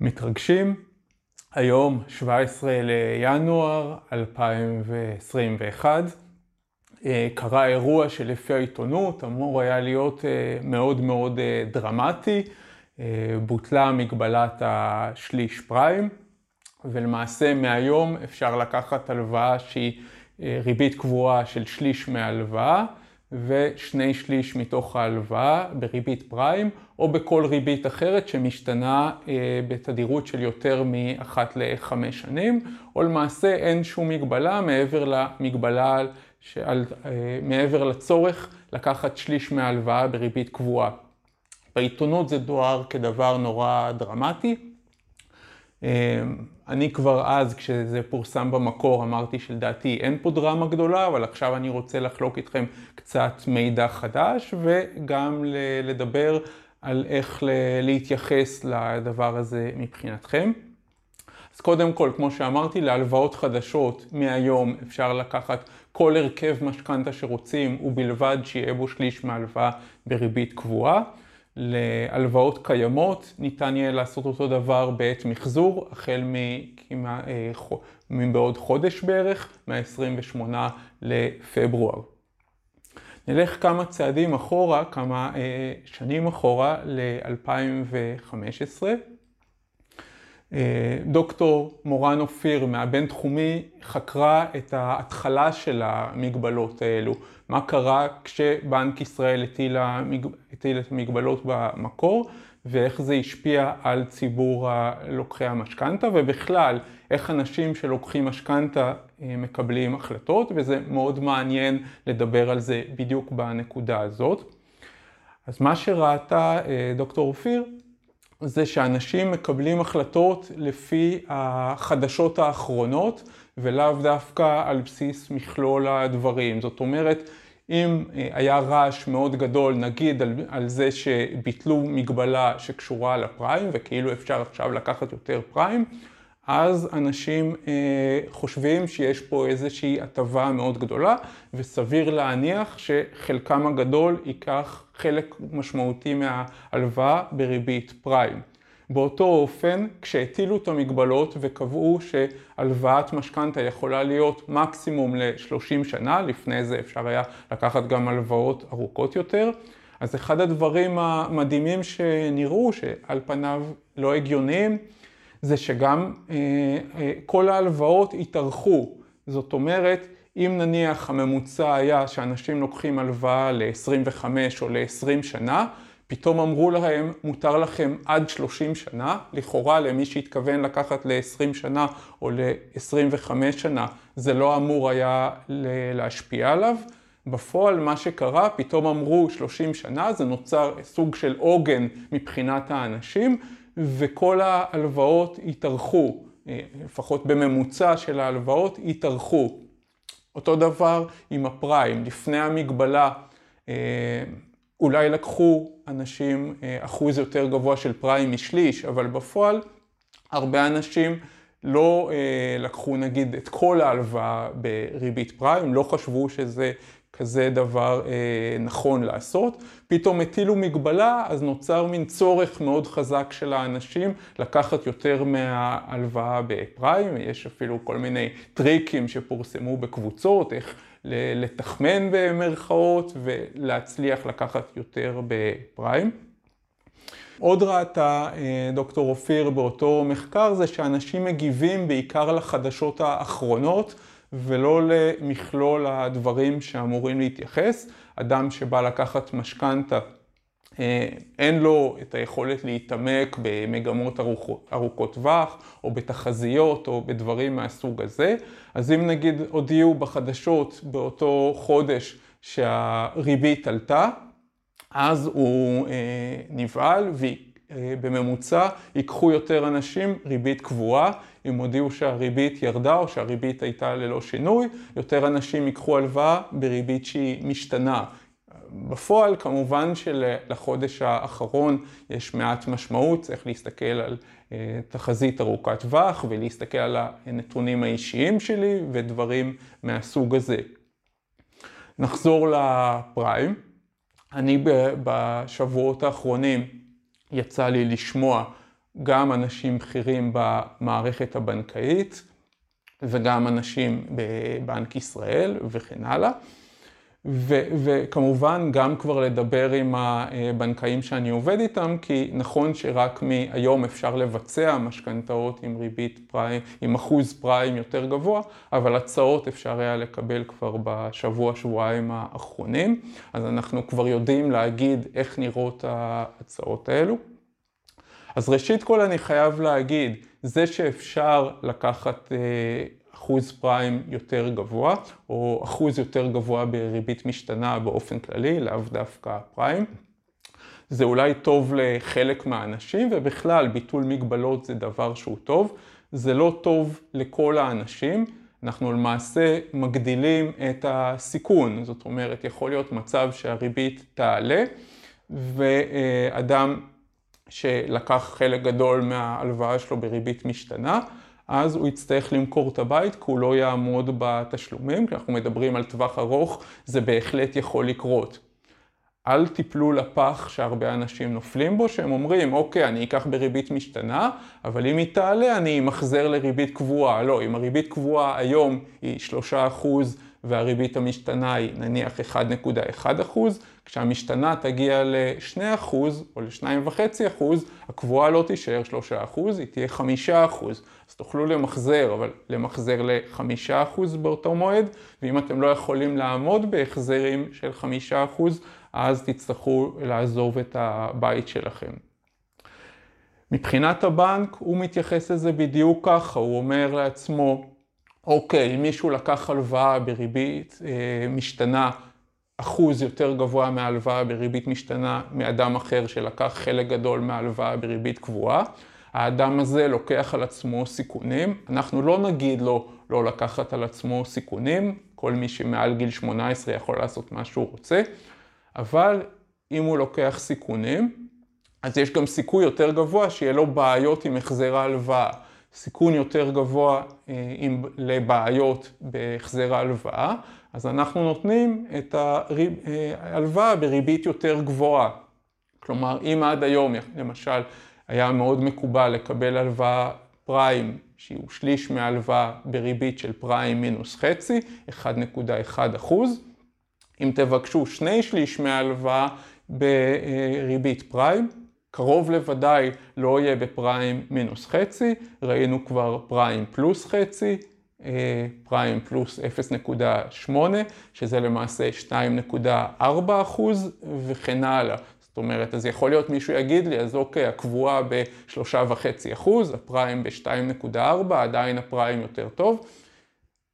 מתרגשים. היום 17 לינואר 2021 אה, קרה אירוע שלפי העיתונות אמור היה להיות אה, מאוד מאוד אה, דרמטי. בוטלה מגבלת השליש פריים, ולמעשה מהיום אפשר לקחת הלוואה שהיא ריבית קבועה של שליש מהלוואה. ושני שליש מתוך ההלוואה בריבית פריים, או בכל ריבית אחרת שמשתנה אה, בתדירות של יותר מאחת לחמש שנים, או למעשה אין שום מגבלה מעבר למגבלה, שעל, אה, מעבר לצורך לקחת שליש מההלוואה בריבית קבועה. בעיתונות זה דואר כדבר נורא דרמטי. אה, אני כבר אז, כשזה פורסם במקור, אמרתי שלדעתי אין פה דרמה גדולה, אבל עכשיו אני רוצה לחלוק איתכם קצת מידע חדש, וגם לדבר על איך להתייחס לדבר הזה מבחינתכם. אז קודם כל, כמו שאמרתי, להלוואות חדשות מהיום אפשר לקחת כל הרכב משכנתה שרוצים, ובלבד שיהיה בו שליש מהלוואה בריבית קבועה. להלוואות קיימות, ניתן יהיה לעשות אותו דבר בעת מחזור, החל אה, מבעוד חודש בערך, מה-28 לפברואר. נלך כמה צעדים אחורה, כמה אה, שנים אחורה, ל-2015. אה, דוקטור מורן אופיר מהבינתחומי חקרה את ההתחלה של המגבלות האלו. מה קרה כשבנק ישראל הטיל, המג... הטיל את המגבלות במקור ואיך זה השפיע על ציבור לוקחי המשכנתה ובכלל איך אנשים שלוקחים משכנתה אה, מקבלים החלטות וזה מאוד מעניין לדבר על זה בדיוק בנקודה הזאת. אז מה שראתה אה, דוקטור אופיר זה שאנשים מקבלים החלטות לפי החדשות האחרונות ולאו דווקא על בסיס מכלול הדברים. זאת אומרת, אם אה, היה רעש מאוד גדול, נגיד על, על זה שביטלו מגבלה שקשורה לפריים וכאילו אפשר עכשיו לקחת יותר פריים, אז אנשים אה, חושבים שיש פה איזושהי הטבה מאוד גדולה, וסביר להניח שחלקם הגדול ייקח חלק משמעותי מההלוואה בריבית פריים. באותו אופן, כשהטילו את המגבלות וקבעו שהלוואת משכנתה יכולה להיות מקסימום ל-30 שנה, לפני זה אפשר היה לקחת גם הלוואות ארוכות יותר, אז אחד הדברים המדהימים שנראו, שעל פניו לא הגיוניים, זה שגם אה, אה, כל ההלוואות התארכו. זאת אומרת, אם נניח הממוצע היה שאנשים לוקחים הלוואה ל-25 או ל-20 שנה, פתאום אמרו להם, מותר לכם עד 30 שנה, לכאורה למי שהתכוון לקחת ל-20 שנה או ל-25 שנה, זה לא אמור היה להשפיע עליו. בפועל מה שקרה, פתאום אמרו 30 שנה, זה נוצר סוג של עוגן מבחינת האנשים, וכל ההלוואות התארכו, אה, לפחות בממוצע של ההלוואות התארכו. אותו דבר עם הפריים, לפני המגבלה אה, אולי לקחו אנשים אה, אחוז יותר גבוה של פריים משליש, אבל בפועל הרבה אנשים לא לקחו נגיד את כל ההלוואה בריבית פריים, לא חשבו שזה כזה דבר אה, נכון לעשות. פתאום הטילו מגבלה, אז נוצר מין צורך מאוד חזק של האנשים לקחת יותר מההלוואה בפריים. יש אפילו כל מיני טריקים שפורסמו בקבוצות, איך לתחמן במרכאות ולהצליח לקחת יותר בפריים. עוד ראתה אה, דוקטור אופיר באותו מחקר זה שאנשים מגיבים בעיקר לחדשות האחרונות. ולא למכלול הדברים שאמורים להתייחס. אדם שבא לקחת משכנתה, אין לו את היכולת להתעמק במגמות ארוכות, ארוכות טווח, או בתחזיות, או בדברים מהסוג הזה. אז אם נגיד הודיעו בחדשות באותו חודש שהריבית עלתה, אז הוא אה, נבהל ובממוצע ייקחו יותר אנשים ריבית קבועה, אם הודיעו שהריבית ירדה או שהריבית הייתה ללא שינוי, יותר אנשים ייקחו הלוואה בריבית שהיא משתנה. בפועל כמובן שלחודש האחרון יש מעט משמעות, צריך להסתכל על אה, תחזית ארוכת טווח ולהסתכל על הנתונים האישיים שלי ודברים מהסוג הזה. נחזור לפריים. אני בשבועות האחרונים יצא לי לשמוע גם אנשים בכירים במערכת הבנקאית וגם אנשים בבנק ישראל וכן הלאה. ו- וכמובן גם כבר לדבר עם הבנקאים שאני עובד איתם, כי נכון שרק מהיום אפשר לבצע משכנתאות עם ריבית פריים, עם אחוז פריים יותר גבוה, אבל הצעות אפשר היה לקבל כבר בשבוע, שבועיים האחרונים, אז אנחנו כבר יודעים להגיד איך נראות ההצעות האלו. אז ראשית כל אני חייב להגיד, זה שאפשר לקחת אחוז פריים יותר גבוה, או אחוז יותר גבוה בריבית משתנה באופן כללי, לאו דווקא פריים. זה אולי טוב לחלק מהאנשים, ובכלל ביטול מגבלות זה דבר שהוא טוב. זה לא טוב לכל האנשים. אנחנו למעשה מגדילים את הסיכון, זאת אומרת, יכול להיות מצב שהריבית תעלה, ואדם שלקח חלק גדול מההלוואה שלו בריבית משתנה, אז הוא יצטרך למכור את הבית כי הוא לא יעמוד בתשלומים, כי אנחנו מדברים על טווח ארוך, זה בהחלט יכול לקרות. אל תיפלו לפח שהרבה אנשים נופלים בו, שהם אומרים, אוקיי, אני אקח בריבית משתנה, אבל אם היא תעלה, אני אמחזר לריבית קבועה. לא, אם הריבית קבועה היום היא 3% והריבית המשתנה היא נניח 1.1 כשהמשתנה תגיע ל-2% או ל-2.5%, הקבועה לא תישאר 3%, היא תהיה 5%. אז תוכלו למחזר, אבל למחזר ל-5% באותו מועד, ואם אתם לא יכולים לעמוד בהחזרים של 5%, אז תצטרכו לעזוב את הבית שלכם. מבחינת הבנק, הוא מתייחס לזה בדיוק ככה, הוא אומר לעצמו, אוקיי, מישהו לקח הלוואה בריבית אה, משתנה אחוז יותר גבוה מההלוואה בריבית משתנה מאדם אחר שלקח חלק גדול מההלוואה בריבית קבועה, האדם הזה לוקח על עצמו סיכונים. אנחנו לא נגיד לו לא לקחת על עצמו סיכונים, כל מי שמעל גיל 18 יכול לעשות מה שהוא רוצה, אבל אם הוא לוקח סיכונים, אז יש גם סיכוי יותר גבוה שיהיה לו בעיות עם החזר ההלוואה. סיכון יותר גבוה אה, עם, לבעיות בהחזר ההלוואה, אז אנחנו נותנים את ההלוואה בריבית יותר גבוהה. כלומר, אם עד היום, למשל, היה מאוד מקובל לקבל הלוואה פריים, שהוא שליש מהלוואה בריבית של פריים מינוס חצי, 1.1 אחוז. אם תבקשו שני שליש מההלוואה בריבית פריים, קרוב לוודאי לא יהיה בפריים מינוס חצי, ראינו כבר פריים פלוס חצי, אה, פריים פלוס 0.8, שזה למעשה 2.4 אחוז וכן הלאה. זאת אומרת, אז יכול להיות מישהו יגיד לי, אז אוקיי, הקבועה ב-3.5 אחוז, הפריים ב-2.4, עדיין הפריים יותר טוב.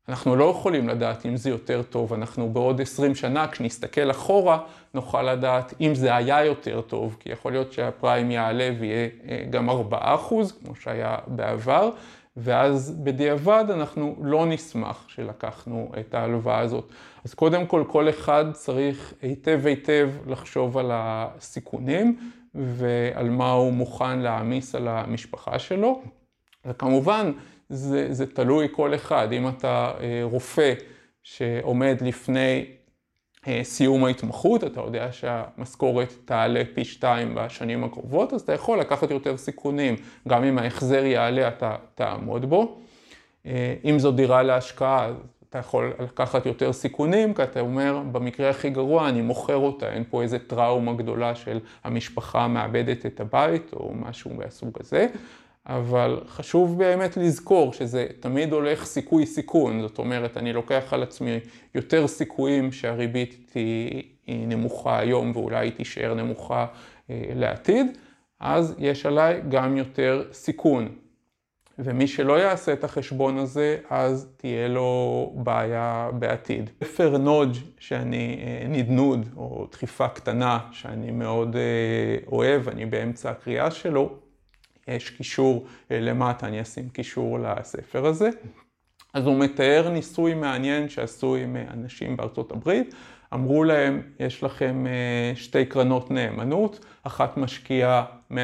אנחנו לא יכולים לדעת אם זה יותר טוב, אנחנו בעוד 20 שנה, כשנסתכל אחורה, נוכל לדעת אם זה היה יותר טוב, כי יכול להיות שהפריים יעלה ויהיה אה, גם 4 אחוז, כמו שהיה בעבר, ואז בדיעבד אנחנו לא נשמח שלקחנו את ההלוואה הזאת. אז קודם כל, כל אחד צריך היטב היטב לחשוב על הסיכונים ועל מה הוא מוכן להעמיס על המשפחה שלו. וכמובן, זה, זה תלוי כל אחד. אם אתה אה, רופא שעומד לפני אה, סיום ההתמחות, אתה יודע שהמשכורת תעלה פי שתיים בשנים הקרובות, אז אתה יכול לקחת יותר סיכונים. גם אם ההחזר יעלה, אתה תעמוד בו. אה, אם זו דירה להשקעה, אתה יכול לקחת יותר סיכונים, כי אתה אומר, במקרה הכי גרוע, אני מוכר אותה, אין פה איזה טראומה גדולה של המשפחה מאבדת את הבית, או משהו מהסוג הזה. אבל חשוב באמת לזכור שזה תמיד הולך סיכוי סיכון, זאת אומרת, אני לוקח על עצמי יותר סיכויים שהריבית היא נמוכה היום ואולי היא תישאר נמוכה אה, לעתיד, אז יש עליי גם יותר סיכון. ומי שלא יעשה את החשבון הזה, אז תהיה לו בעיה בעתיד. ספר נודג' שאני, אה, נדנוד, או דחיפה קטנה, שאני מאוד אה, אוהב, אני באמצע הקריאה שלו, יש קישור אה, למטה, אני אשים קישור לספר הזה. אז הוא מתאר ניסוי מעניין שעשו עם אה, אנשים בארצות הברית. אמרו להם, יש לכם אה, שתי קרנות נאמנות, אחת משקיעה 100%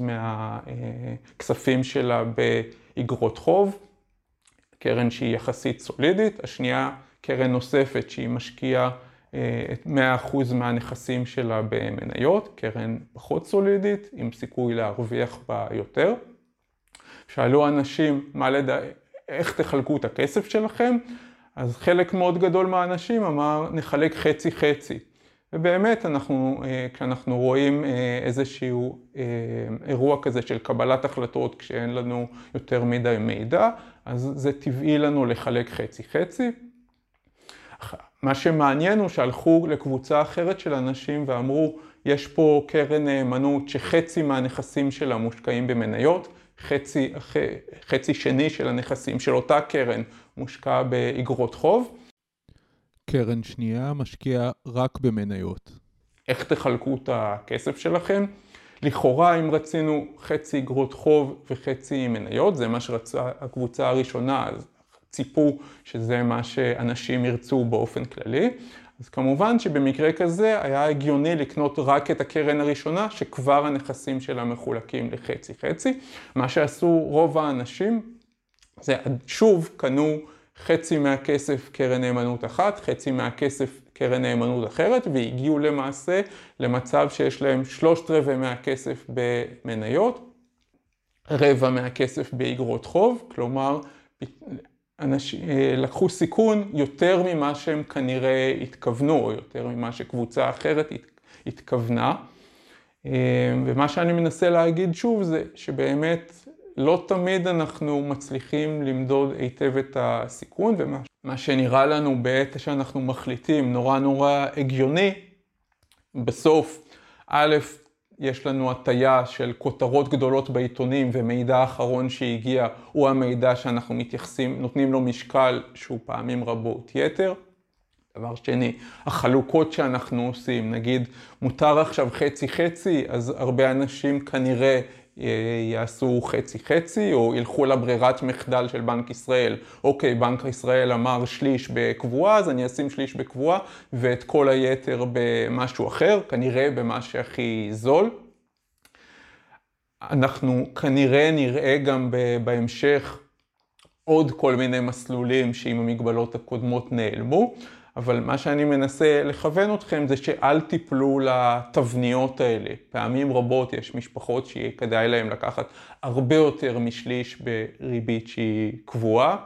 מהכספים שלה באגרות חוב, קרן שהיא יחסית סולידית, השנייה קרן נוספת שהיא משקיעה את 100% מהנכסים שלה במניות, קרן פחות סולידית, עם סיכוי להרוויח בה יותר. שאלו אנשים מה לדע... איך תחלקו את הכסף שלכם, אז חלק מאוד גדול מהאנשים אמר נחלק חצי חצי. ובאמת אנחנו, אה, כשאנחנו רואים אה, איזשהו אה, אירוע כזה של קבלת החלטות כשאין לנו יותר מדי מידע, אז זה טבעי לנו לחלק חצי חצי. מה שמעניין הוא שהלכו לקבוצה אחרת של אנשים ואמרו, יש פה קרן נאמנות שחצי מהנכסים שלה מושקעים במניות, חצי, חצי שני של הנכסים של אותה קרן מושקע באגרות חוב. קרן שנייה משקיעה רק במניות. איך תחלקו את הכסף שלכם? לכאורה אם רצינו חצי אגרות חוב וחצי מניות, זה מה שרצה הקבוצה הראשונה, אז ציפו שזה מה שאנשים ירצו באופן כללי. אז כמובן שבמקרה כזה היה הגיוני לקנות רק את הקרן הראשונה, שכבר הנכסים שלה מחולקים לחצי חצי. מה שעשו רוב האנשים, זה שוב קנו חצי מהכסף קרן נאמנות אחת, חצי מהכסף קרן נאמנות אחרת, והגיעו למעשה למצב שיש להם שלושת רבעי מהכסף במניות, רבע מהכסף באגרות חוב, כלומר אנשים אה, לקחו סיכון יותר ממה שהם כנראה התכוונו, או יותר ממה שקבוצה אחרת התכוונה. אה, ומה שאני מנסה להגיד שוב זה שבאמת לא תמיד אנחנו מצליחים למדוד היטב את הסיכון, ומה שנראה לנו בעת שאנחנו מחליטים נורא נורא הגיוני, בסוף, א', יש לנו הטיה של כותרות גדולות בעיתונים ומידע אחרון שהגיע הוא המידע שאנחנו מתייחסים, נותנים לו משקל שהוא פעמים רבות יתר. דבר שני, החלוקות שאנחנו עושים, נגיד מותר עכשיו חצי חצי, אז הרבה אנשים כנראה יעשו חצי חצי או ילכו לברירת מחדל של בנק ישראל. אוקיי, בנק ישראל אמר שליש בקבועה, אז אני אשים שליש בקבועה ואת כל היתר במשהו אחר, כנראה במה שהכי זול. אנחנו כנראה נראה גם בהמשך עוד כל מיני מסלולים שעם המגבלות הקודמות נעלמו. אבל מה שאני מנסה לכוון אתכם זה שאל תיפלו לתבניות האלה. פעמים רבות יש משפחות שיהיה כדאי להם לקחת הרבה יותר משליש בריבית שהיא קבועה.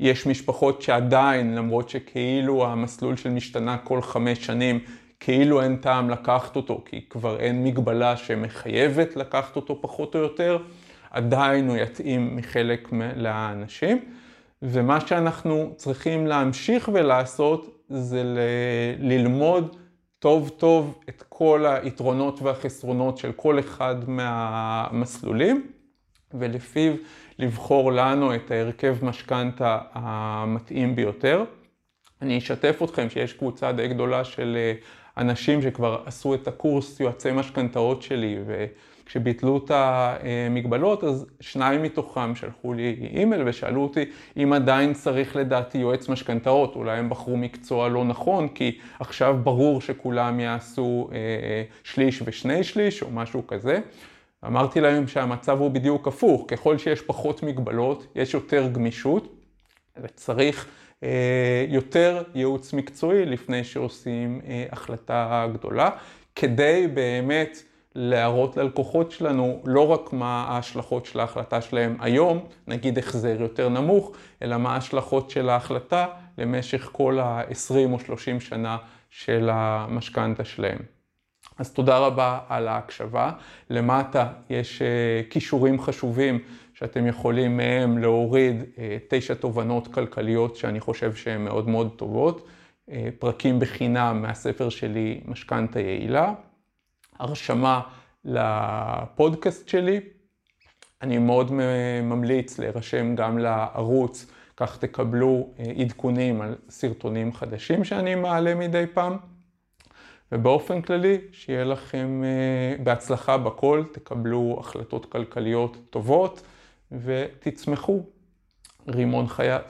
יש משפחות שעדיין, למרות שכאילו המסלול של משתנה כל חמש שנים, כאילו אין טעם לקחת אותו, כי כבר אין מגבלה שמחייבת לקחת אותו פחות או יותר, עדיין הוא יתאים מחלק לאנשים. ומה שאנחנו צריכים להמשיך ולעשות זה ל- ללמוד טוב טוב את כל היתרונות והחסרונות של כל אחד מהמסלולים, ולפיו לבחור לנו את ההרכב משכנתה המתאים ביותר. אני אשתף אתכם שיש קבוצה די גדולה של אה, אנשים שכבר עשו את הקורס יועצי משכנתאות שלי, ו... כשביטלו את המגבלות, אז שניים מתוכם שלחו לי אימייל ושאלו אותי אם עדיין צריך לדעתי יועץ משכנתאות, אולי הם בחרו מקצוע לא נכון, כי עכשיו ברור שכולם יעשו אה, שליש ושני שליש או משהו כזה. אמרתי להם שהמצב הוא בדיוק הפוך, ככל שיש פחות מגבלות, יש יותר גמישות, וצריך אה, יותר ייעוץ מקצועי לפני שעושים אה, החלטה גדולה, כדי באמת להראות ללקוחות שלנו לא רק מה ההשלכות של ההחלטה שלהם היום, נגיד החזר יותר נמוך, אלא מה ההשלכות של ההחלטה למשך כל ה-20 או 30 שנה של המשכנתה שלהם. אז תודה רבה על ההקשבה. למטה יש uh, כישורים חשובים שאתם יכולים מהם להוריד uh, תשע תובנות כלכליות שאני חושב שהן מאוד מאוד טובות. Uh, פרקים בחינם מהספר שלי, משכנתה יעילה. הרשמה לפודקאסט שלי. אני מאוד ממליץ להירשם גם לערוץ, כך תקבלו אה, עדכונים על סרטונים חדשים שאני מעלה מדי פעם. ובאופן כללי, שיהיה לכם אה, בהצלחה בכל, תקבלו החלטות כלכליות טובות ותצמחו. רימון חייט.